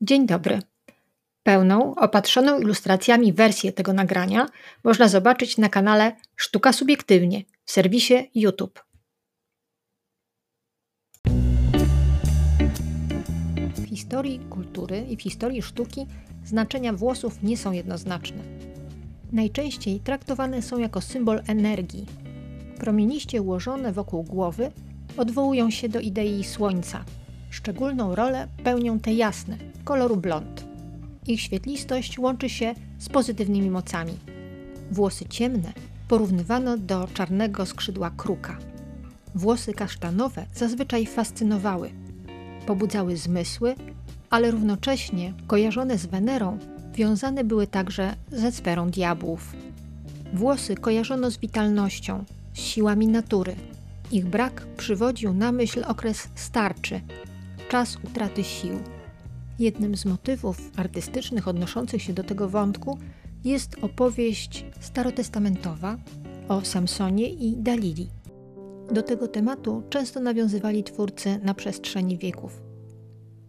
Dzień dobry. Pełną, opatrzoną ilustracjami wersję tego nagrania można zobaczyć na kanale Sztuka Subiektywnie w serwisie YouTube. W historii kultury i w historii sztuki znaczenia włosów nie są jednoznaczne. Najczęściej traktowane są jako symbol energii. Promieniście ułożone wokół głowy odwołują się do idei słońca. Szczególną rolę pełnią te jasne, koloru blond. Ich świetlistość łączy się z pozytywnymi mocami. Włosy ciemne porównywano do czarnego skrzydła kruka. Włosy kasztanowe zazwyczaj fascynowały. Pobudzały zmysły, ale równocześnie kojarzone z Wenerą wiązane były także ze sferą diabłów. Włosy kojarzono z witalnością, z siłami natury. Ich brak przywodził na myśl okres starczy, czas utraty sił. Jednym z motywów artystycznych odnoszących się do tego wątku jest opowieść starotestamentowa o Samsonie i Dalili. Do tego tematu często nawiązywali twórcy na przestrzeni wieków.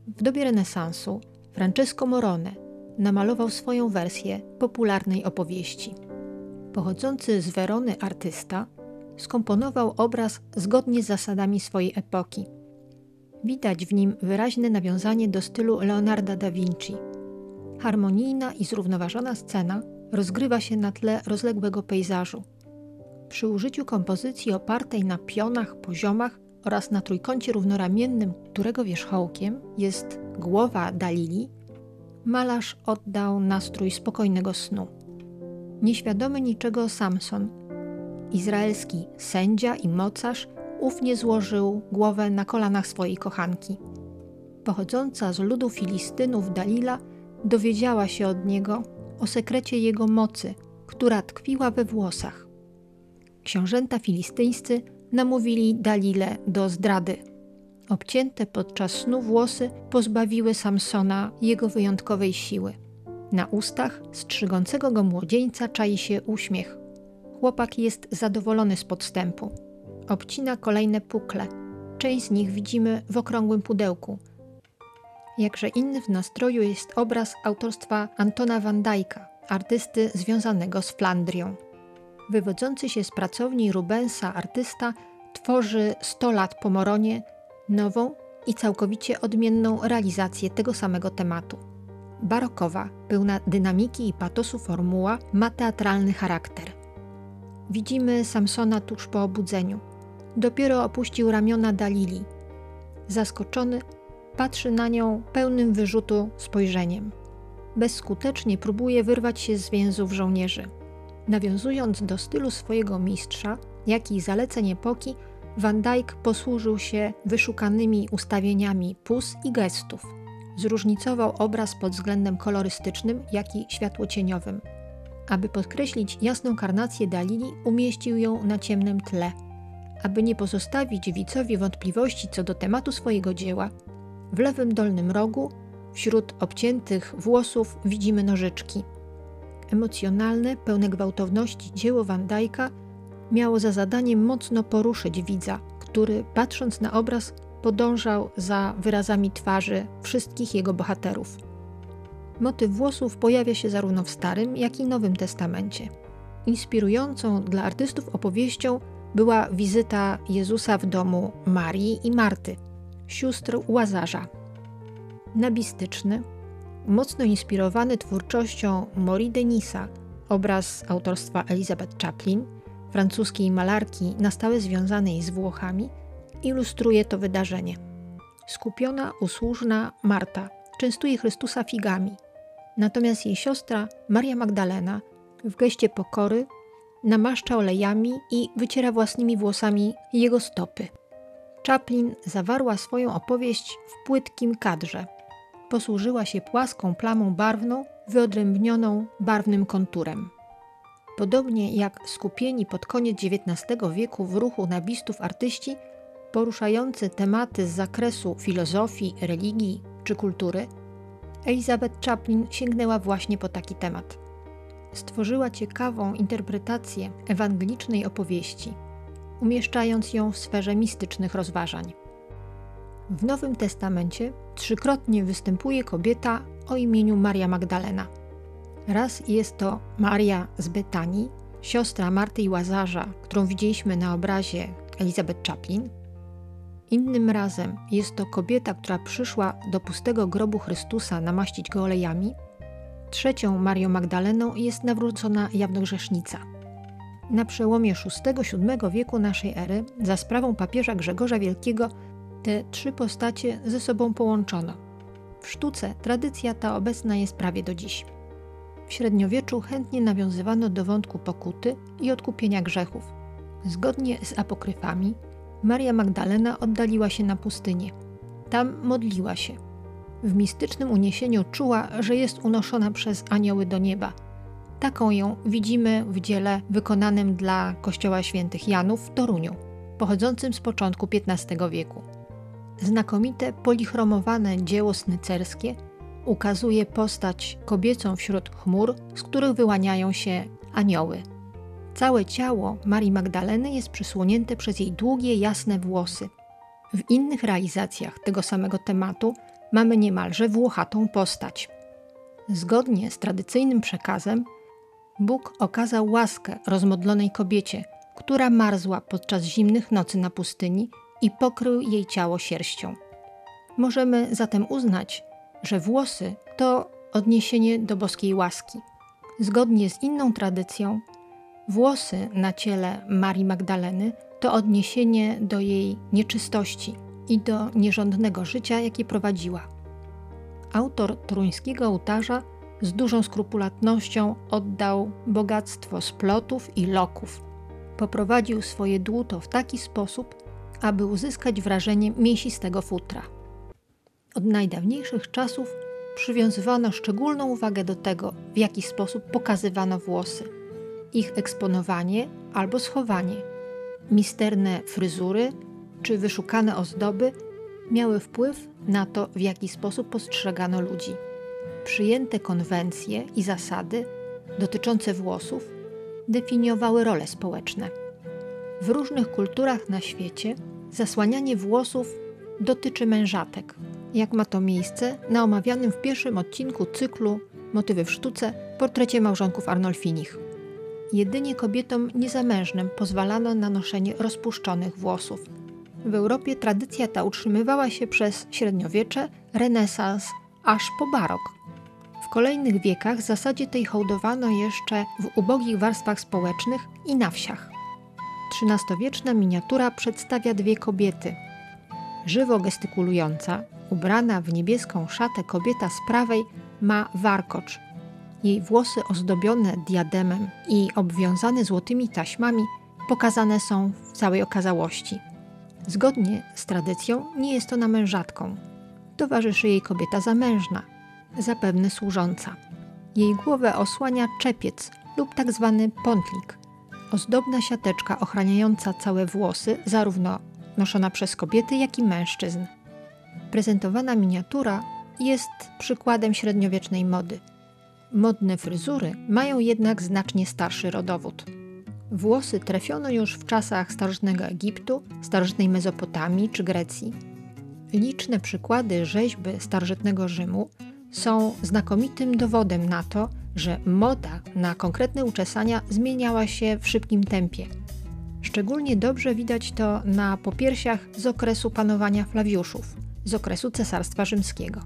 W dobie renesansu Francesco Morone namalował swoją wersję popularnej opowieści. Pochodzący z Werony artysta skomponował obraz zgodnie z zasadami swojej epoki – Widać w nim wyraźne nawiązanie do stylu Leonarda da Vinci. Harmonijna i zrównoważona scena rozgrywa się na tle rozległego pejzażu. Przy użyciu kompozycji opartej na pionach, poziomach oraz na trójkącie równoramiennym, którego wierzchołkiem jest głowa Dalili, malarz oddał nastrój spokojnego snu. Nieświadomy niczego Samson, izraelski sędzia i mocarz, ufnie złożył głowę na kolanach swojej kochanki. Pochodząca z ludu Filistynów Dalila dowiedziała się od niego o sekrecie jego mocy, która tkwiła we włosach. Książęta filistyńscy namówili Dalile do zdrady. Obcięte podczas snu włosy pozbawiły Samsona jego wyjątkowej siły. Na ustach strzygącego go młodzieńca czai się uśmiech. Chłopak jest zadowolony z podstępu obcina kolejne pukle. Część z nich widzimy w okrągłym pudełku. Jakże inny w nastroju jest obraz autorstwa Antona van Dijk'a, artysty związanego z Flandrią. Wywodzący się z pracowni Rubensa artysta tworzy 100 lat po Moronie nową i całkowicie odmienną realizację tego samego tematu. Barokowa, pełna dynamiki i patosu formuła ma teatralny charakter. Widzimy Samsona tuż po obudzeniu. Dopiero opuścił ramiona Dalili. Zaskoczony, patrzy na nią pełnym wyrzutu spojrzeniem. Bezskutecznie próbuje wyrwać się z więzów żołnierzy. Nawiązując do stylu swojego mistrza, jak i zaleceń epoki, Van Dyck posłużył się wyszukanymi ustawieniami pus i gestów. Zróżnicował obraz pod względem kolorystycznym, jak i światłocieniowym. Aby podkreślić jasną karnację Dalili, umieścił ją na ciemnym tle – aby nie pozostawić widzowi wątpliwości co do tematu swojego dzieła, w lewym dolnym rogu, wśród obciętych włosów, widzimy nożyczki. Emocjonalne, pełne gwałtowności dzieło Van Dyka miało za zadanie mocno poruszyć widza, który, patrząc na obraz, podążał za wyrazami twarzy wszystkich jego bohaterów. Motyw włosów pojawia się zarówno w Starym, jak i Nowym Testamencie. Inspirującą dla artystów opowieścią była wizyta Jezusa w domu Marii i Marty, sióstr Łazarza. Nabistyczny, mocno inspirowany twórczością Mori Denisa, obraz autorstwa Elizabeth Chaplin, francuskiej malarki na stałe związanej z Włochami, ilustruje to wydarzenie. Skupiona, usłużna Marta częstuje Chrystusa figami, natomiast jej siostra Maria Magdalena w geście pokory namaszcza olejami i wyciera własnymi włosami jego stopy. Chaplin zawarła swoją opowieść w płytkim kadrze. Posłużyła się płaską plamą barwną, wyodrębnioną barwnym konturem. Podobnie jak skupieni pod koniec XIX wieku w ruchu nabistów artyści, poruszający tematy z zakresu filozofii, religii czy kultury, Elizabeth Chaplin sięgnęła właśnie po taki temat stworzyła ciekawą interpretację ewangelicznej opowieści, umieszczając ją w sferze mistycznych rozważań. W Nowym Testamencie trzykrotnie występuje kobieta o imieniu Maria Magdalena. Raz jest to Maria z Betanii, siostra Marty i Łazarza, którą widzieliśmy na obrazie Elizabeth Chaplin. Innym razem jest to kobieta, która przyszła do pustego grobu Chrystusa namaścić go olejami. Trzecią Marią Magdaleną jest nawrócona jawnogrzesznica. Na przełomie VI-VII wieku naszej ery, za sprawą papieża Grzegorza Wielkiego, te trzy postacie ze sobą połączono. W sztuce tradycja ta obecna jest prawie do dziś. W średniowieczu chętnie nawiązywano do wątku pokuty i odkupienia grzechów. Zgodnie z apokryfami, Maria Magdalena oddaliła się na pustynię. Tam modliła się. W mistycznym uniesieniu czuła, że jest unoszona przez anioły do nieba. Taką ją widzimy w dziele wykonanym dla Kościoła Świętych Janów w Toruniu, pochodzącym z początku XV wieku. Znakomite polichromowane dzieło snycerskie ukazuje postać kobiecą wśród chmur, z których wyłaniają się anioły. Całe ciało Marii Magdaleny jest przysłonięte przez jej długie, jasne włosy. W innych realizacjach tego samego tematu mamy niemalże włochatą postać. Zgodnie z tradycyjnym przekazem, Bóg okazał łaskę rozmodlonej kobiecie, która marzła podczas zimnych nocy na pustyni i pokrył jej ciało sierścią. Możemy zatem uznać, że włosy to odniesienie do boskiej łaski. Zgodnie z inną tradycją, włosy na ciele Marii Magdaleny to odniesienie do jej nieczystości i do nierządnego życia, jakie prowadziła. Autor truńskiego ołtarza z dużą skrupulatnością oddał bogactwo splotów i loków. Poprowadził swoje dłuto w taki sposób, aby uzyskać wrażenie mięsistego futra. Od najdawniejszych czasów przywiązywano szczególną uwagę do tego, w jaki sposób pokazywano włosy, ich eksponowanie albo schowanie. Misterne fryzury czy wyszukane ozdoby miały wpływ na to, w jaki sposób postrzegano ludzi. Przyjęte konwencje i zasady dotyczące włosów definiowały role społeczne. W różnych kulturach na świecie zasłanianie włosów dotyczy mężatek, jak ma to miejsce na omawianym w pierwszym odcinku cyklu Motywy w sztuce portrecie małżonków Arnolfinich. Jedynie kobietom niezamężnym pozwalano na noszenie rozpuszczonych włosów. W Europie tradycja ta utrzymywała się przez średniowiecze, renesans, aż po barok. W kolejnych wiekach zasadzie tej hołdowano jeszcze w ubogich warstwach społecznych i na wsiach. XIII-wieczna miniatura przedstawia dwie kobiety. Żywo gestykulująca, ubrana w niebieską szatę kobieta z prawej ma warkocz. Jej włosy ozdobione diademem i obwiązane złotymi taśmami pokazane są w całej okazałości. Zgodnie z tradycją nie jest ona mężatką. Towarzyszy jej kobieta zamężna, zapewne służąca. Jej głowę osłania czepiec lub tak zwany pątlik, ozdobna siateczka ochraniająca całe włosy, zarówno noszona przez kobiety, jak i mężczyzn. Prezentowana miniatura jest przykładem średniowiecznej mody. Modne fryzury mają jednak znacznie starszy rodowód. Włosy trafiono już w czasach starożytnego Egiptu, starożytnej Mezopotamii czy Grecji. Liczne przykłady rzeźby starożytnego Rzymu są znakomitym dowodem na to, że moda na konkretne uczesania zmieniała się w szybkim tempie. Szczególnie dobrze widać to na popiersiach z okresu panowania Flawiuszów, z okresu Cesarstwa Rzymskiego.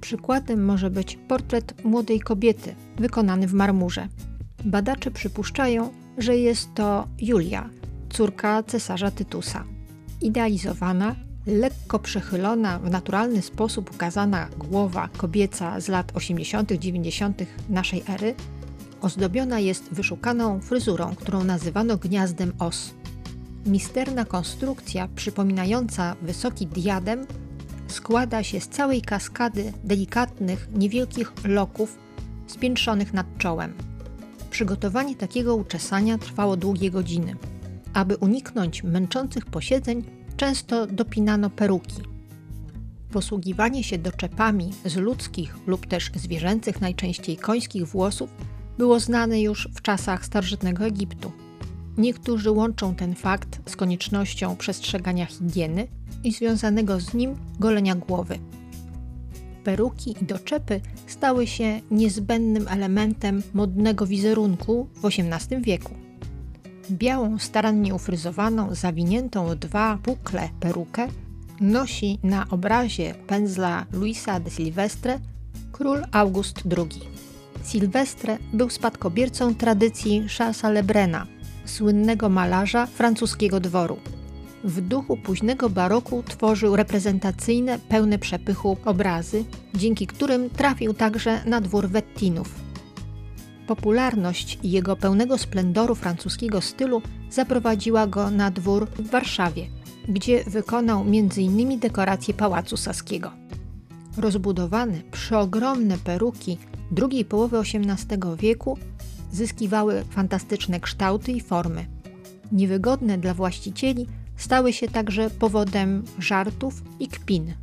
Przykładem może być portret młodej kobiety wykonany w marmurze. Badacze przypuszczają, że jest to Julia, córka cesarza Tytusa. Idealizowana, lekko przechylona, w naturalny sposób ukazana głowa kobieca z lat 80.-90. naszej ery ozdobiona jest wyszukaną fryzurą, którą nazywano gniazdem os. Misterna konstrukcja przypominająca wysoki diadem składa się z całej kaskady delikatnych, niewielkich loków spiętrzonych nad czołem. Przygotowanie takiego uczesania trwało długie godziny. Aby uniknąć męczących posiedzeń, często dopinano peruki. Posługiwanie się doczepami z ludzkich lub też zwierzęcych, najczęściej końskich włosów, było znane już w czasach starożytnego Egiptu. Niektórzy łączą ten fakt z koniecznością przestrzegania higieny i związanego z nim golenia głowy. Peruki i doczepy stały się niezbędnym elementem modnego wizerunku w XVIII wieku. Białą, starannie ufryzowaną, zawiniętą w dwa bukle perukę nosi na obrazie pędzla Luisa de Silvestre król August II. Silvestre był spadkobiercą tradycji Charlesa Lebrena, słynnego malarza francuskiego dworu. W duchu późnego baroku tworzył reprezentacyjne, pełne przepychu obrazy, dzięki którym trafił także na dwór Wettinów. Popularność jego pełnego splendoru francuskiego stylu zaprowadziła go na dwór w Warszawie, gdzie wykonał m.in. dekoracje Pałacu Saskiego. Rozbudowane, przeogromne peruki drugiej połowy XVIII wieku zyskiwały fantastyczne kształty i formy. Niewygodne dla właścicieli stały się także powodem żartów i kpin.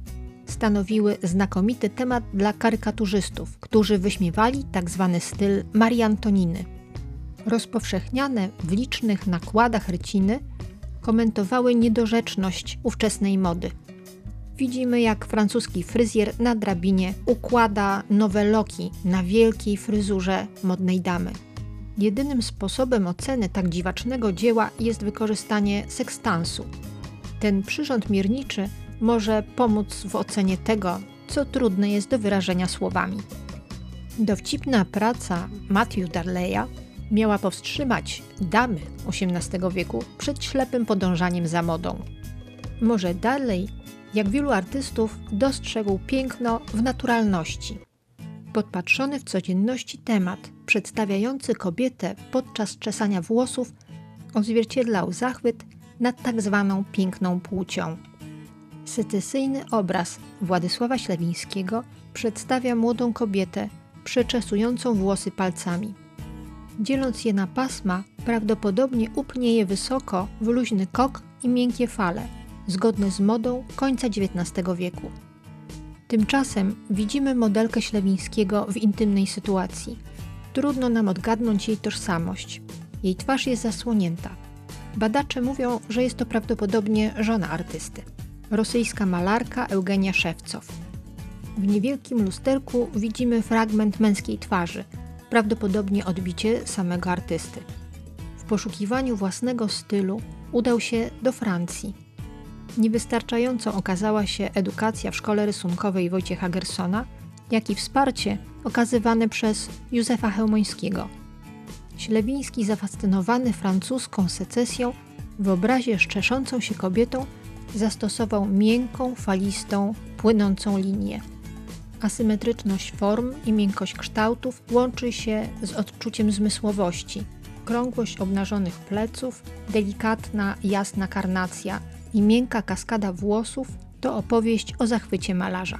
Stanowiły znakomity temat dla karykaturzystów, którzy wyśmiewali tzw. Tak styl Marii Antoniny. Rozpowszechniane w licznych nakładach ryciny komentowały niedorzeczność ówczesnej mody. Widzimy, jak francuski fryzjer na drabinie układa nowe loki na wielkiej fryzurze modnej damy. Jedynym sposobem oceny tak dziwacznego dzieła jest wykorzystanie sekstansu. Ten przyrząd mierniczy może pomóc w ocenie tego, co trudne jest do wyrażenia słowami. Dowcipna praca Matthew Darleya miała powstrzymać damy XVIII wieku przed ślepym podążaniem za modą. Może dalej, jak wielu artystów, dostrzegł piękno w naturalności. Podpatrzony w codzienności temat, przedstawiający kobietę podczas czesania włosów, odzwierciedlał zachwyt nad tak zwaną piękną płcią. Secesyjny obraz Władysława Ślewińskiego przedstawia młodą kobietę przeczesującą włosy palcami. Dzieląc je na pasma, prawdopodobnie upnie je wysoko w luźny kok i miękkie fale, zgodne z modą końca XIX wieku. Tymczasem widzimy modelkę Ślewińskiego w intymnej sytuacji. Trudno nam odgadnąć jej tożsamość. Jej twarz jest zasłonięta. Badacze mówią, że jest to prawdopodobnie żona artysty. Rosyjska malarka Eugenia Szewcow. W niewielkim lusterku widzimy fragment męskiej twarzy – prawdopodobnie odbicie samego artysty. W poszukiwaniu własnego stylu udał się do Francji. Niewystarczającą okazała się edukacja w szkole rysunkowej Wojciecha Gersona, jak i wsparcie okazywane przez Józefa Chełmońskiego. Ślewiński, zafascynowany francuską secesją, w obrazie szczeszącą się kobietą zastosował miękką, falistą, płynącą linię. Asymetryczność form i miękkość kształtów łączy się z odczuciem zmysłowości. Krągłość obnażonych pleców, delikatna, jasna karnacja i miękka kaskada włosów to opowieść o zachwycie malarza.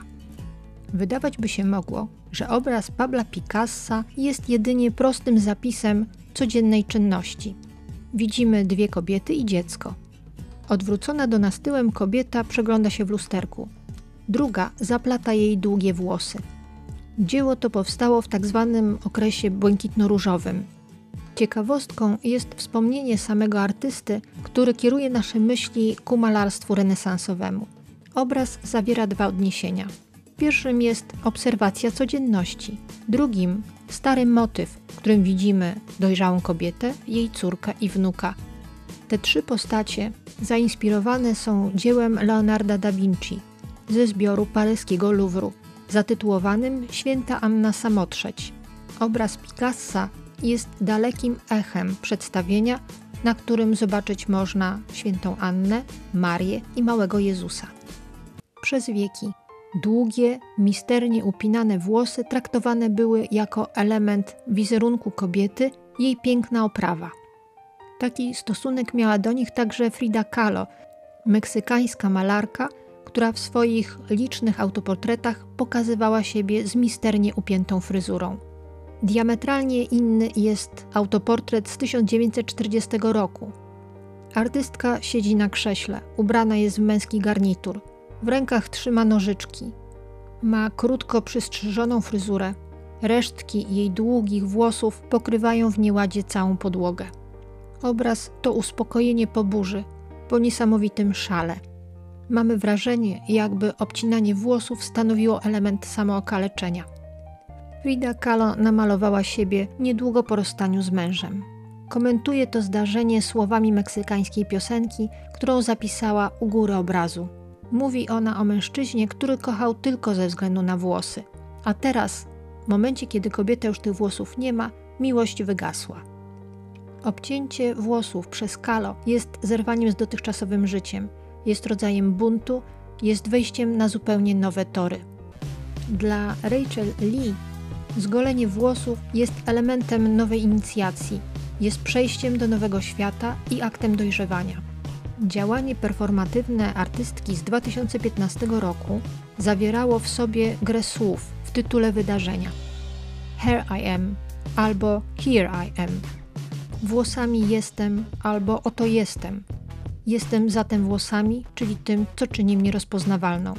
Wydawać by się mogło, że obraz Pabla Picassa jest jedynie prostym zapisem codziennej czynności. Widzimy dwie kobiety i dziecko. Odwrócona do nas tyłem kobieta przegląda się w lusterku druga zaplata jej długie włosy. Dzieło to powstało w tak zwanym okresie błękitno-różowym. Ciekawostką jest wspomnienie samego artysty, który kieruje nasze myśli ku malarstwu renesansowemu. Obraz zawiera dwa odniesienia. Pierwszym jest obserwacja codzienności, drugim stary motyw, w którym widzimy dojrzałą kobietę, jej córkę i wnuka. Te trzy postacie zainspirowane są dziełem Leonarda da Vinci, ze zbioru paryskiego Louvru, zatytułowanym Święta Anna Samotrzeć. Obraz Picassa jest dalekim echem przedstawienia, na którym zobaczyć można świętą Annę, Marię i małego Jezusa. Przez wieki długie, misternie upinane włosy traktowane były jako element wizerunku kobiety, jej piękna oprawa. Taki stosunek miała do nich także Frida Kahlo, meksykańska malarka, która w swoich licznych autoportretach pokazywała siebie z misternie upiętą fryzurą. Diametralnie inny jest autoportret z 1940 roku. Artystka siedzi na krześle, ubrana jest w męski garnitur. W rękach trzyma nożyczki. Ma krótko przystrzyżoną fryzurę. Resztki jej długich włosów pokrywają w nieładzie całą podłogę. Obraz to uspokojenie po burzy, po niesamowitym szale – Mamy wrażenie, jakby obcinanie włosów stanowiło element samookaleczenia. Frida Kahlo namalowała siebie niedługo po rozstaniu z mężem. Komentuje to zdarzenie słowami meksykańskiej piosenki, którą zapisała u góry obrazu. Mówi ona o mężczyźnie, który kochał tylko ze względu na włosy. A teraz, w momencie kiedy kobieta już tych włosów nie ma, miłość wygasła. Obcięcie włosów przez Kalo jest zerwaniem z dotychczasowym życiem, jest rodzajem buntu, jest wejściem na zupełnie nowe tory. Dla Rachel Lee zgolenie włosów jest elementem nowej inicjacji, jest przejściem do nowego świata i aktem dojrzewania. Działanie performatywne artystki z 2015 roku zawierało w sobie grę słów w tytule wydarzenia. Here I am albo Here I am. Włosami jestem albo oto jestem. Jestem zatem włosami, czyli tym, co czyni mnie rozpoznawalną.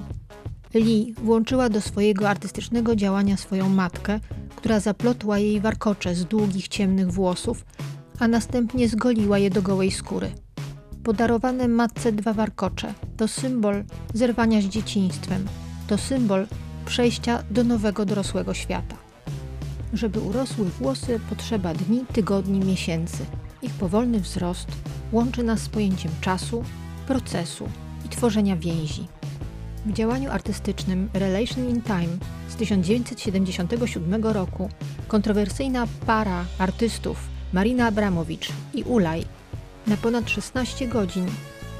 Lee włączyła do swojego artystycznego działania swoją matkę, która zaplotła jej warkocze z długich, ciemnych włosów, a następnie zgoliła je do gołej skóry. Podarowane matce dwa warkocze to symbol zerwania z dzieciństwem, to symbol przejścia do nowego dorosłego świata. Żeby urosły włosy, potrzeba dni, tygodni, miesięcy. Ich powolny wzrost łączy nas z pojęciem czasu, procesu i tworzenia więzi. W działaniu artystycznym Relation in Time z 1977 roku kontrowersyjna para artystów Marina Abramowicz i Ulaj na ponad 16 godzin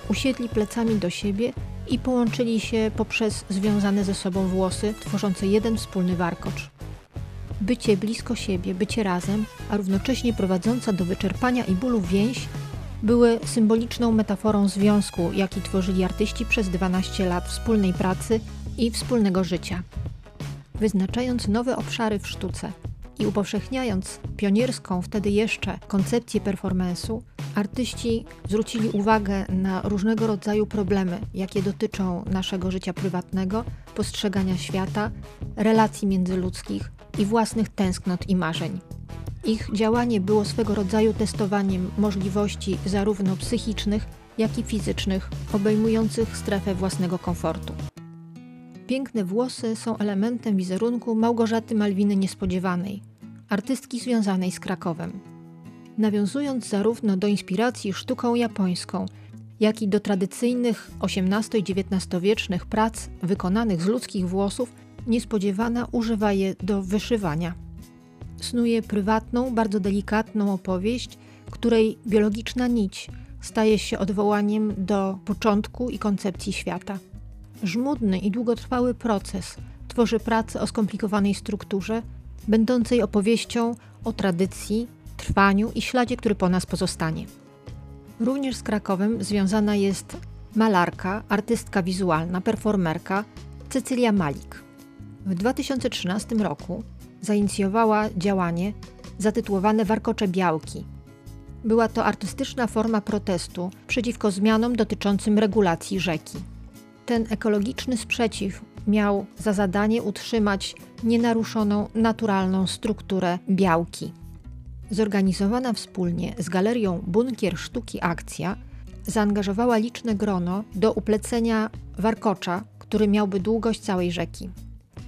usiedli plecami do siebie i połączyli się poprzez związane ze sobą włosy, tworzące jeden wspólny warkocz. Bycie blisko siebie, bycie razem, a równocześnie prowadząca do wyczerpania i bólu więź były symboliczną metaforą związku, jaki tworzyli artyści przez 12 lat wspólnej pracy i wspólnego życia. Wyznaczając nowe obszary w sztuce i upowszechniając pionierską wtedy jeszcze koncepcję performance'u, artyści zwrócili uwagę na różnego rodzaju problemy, jakie dotyczą naszego życia prywatnego, postrzegania świata, relacji międzyludzkich i własnych tęsknot i marzeń. Ich działanie było swego rodzaju testowaniem możliwości zarówno psychicznych, jak i fizycznych, obejmujących strefę własnego komfortu. Piękne włosy są elementem wizerunku Małgorzaty Malwiny Niespodziewanej, artystki związanej z Krakowem. Nawiązując zarówno do inspiracji sztuką japońską, jak i do tradycyjnych XVIII i XIX-wiecznych prac wykonanych z ludzkich włosów, Niespodziewana używa je do wyszywania snuje prywatną, bardzo delikatną opowieść, której biologiczna nić staje się odwołaniem do początku i koncepcji świata. Żmudny i długotrwały proces tworzy pracę o skomplikowanej strukturze, będącej opowieścią o tradycji, trwaniu i śladzie, który po nas pozostanie. Również z Krakowem związana jest malarka, artystka wizualna, performerka Cecylia Malik. W 2013 roku zainicjowała działanie zatytułowane Warkocze Białki. Była to artystyczna forma protestu przeciwko zmianom dotyczącym regulacji rzeki. Ten ekologiczny sprzeciw miał za zadanie utrzymać nienaruszoną, naturalną strukturę białki. Zorganizowana wspólnie z galerią Bunkier Sztuki Akcja zaangażowała liczne grono do uplecenia warkocza, który miałby długość całej rzeki.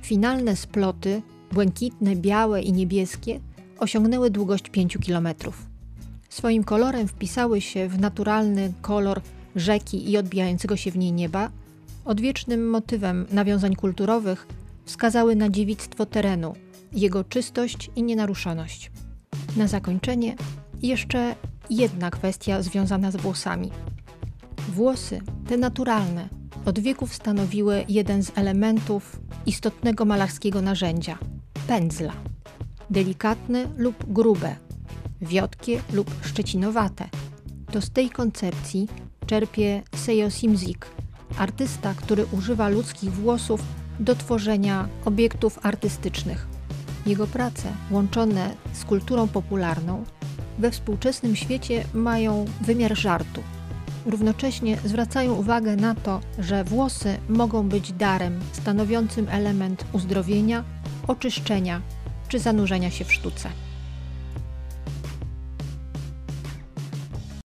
Finalne sploty błękitne, białe i niebieskie, osiągnęły długość 5 km. Swoim kolorem wpisały się w naturalny kolor rzeki i odbijającego się w niej nieba, odwiecznym motywem nawiązań kulturowych wskazały na dziewictwo terenu, jego czystość i nienaruszoność. Na zakończenie jeszcze jedna kwestia związana z włosami. Włosy, te naturalne, od wieków stanowiły jeden z elementów istotnego malarskiego narzędzia – pędzla. Delikatne lub grube, wiotkie lub szczecinowate. To z tej koncepcji czerpie Seyo Simzik, artysta, który używa ludzkich włosów do tworzenia obiektów artystycznych. Jego prace, łączone z kulturą popularną, we współczesnym świecie mają wymiar żartu. Równocześnie zwracają uwagę na to, że włosy mogą być darem stanowiącym element uzdrowienia oczyszczenia czy zanurzenia się w sztuce.